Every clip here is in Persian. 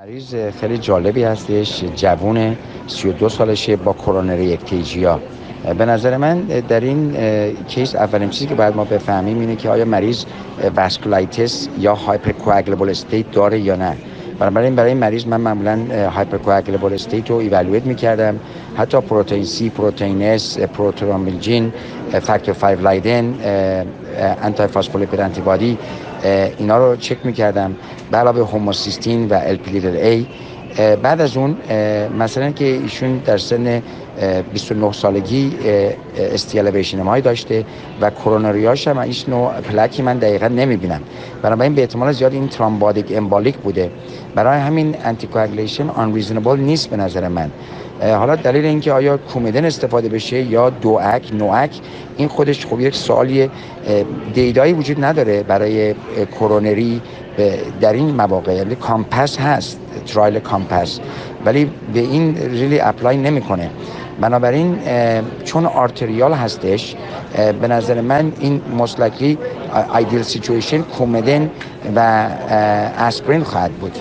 مریض خیلی جالبی هستش. جوون 32 سالشه با coronary ectasia به نظر من در این case اولین چیزی که باید ما بفهمیم اینه که آیا مریض vasculitis یا hypercoagulable state داره یا نه. بنابراین برای مریض من معمولا hypercoagulable state رو evaluate می‌کردم. حتی protein C protein S prothrombin gene factor 5 Leiden antiphospholipid antibody اینا رو چک می‌کردم. به علاوه homocysteine و LP little a بعد از اون مثلا که ایشون در سن 29 سالگی ST elevation MI داشته و کرونریاش هم این نوع پلکی من دقیقا نمی‌بینم. بنابراین به احتمال زیاد این thrombotic embolic بوده. برای همین anticoagulation unreasonable نیست به نظر من. حالا دلیل اینکه آیا Coumadin استفاده بشه یا DOAC NOAC این خودش خب یک سوالی data یی وجود نداره برای کرونری در این مواقع. یعنی COMPASS هست trial COMPASS. ولی به این really apply نمی‌کنه. بنابراین چون arterial هستش به نظر من این most likely ideal situation Coumadin و aspirin خواهد بود.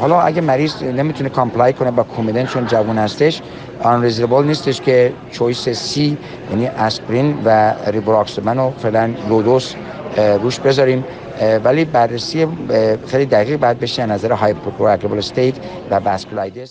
حالا اگه مریض نمی‌تونه comply کنه با Coumadin چون جوان هستش unreasonable نیستش که choice C یعنی aspirin و ریبراکسمن و فعلا low dose روش بذاریم. ولی بررسی خیلی دقیق بعد بشه. نظر hypercoagulable state و vasculitis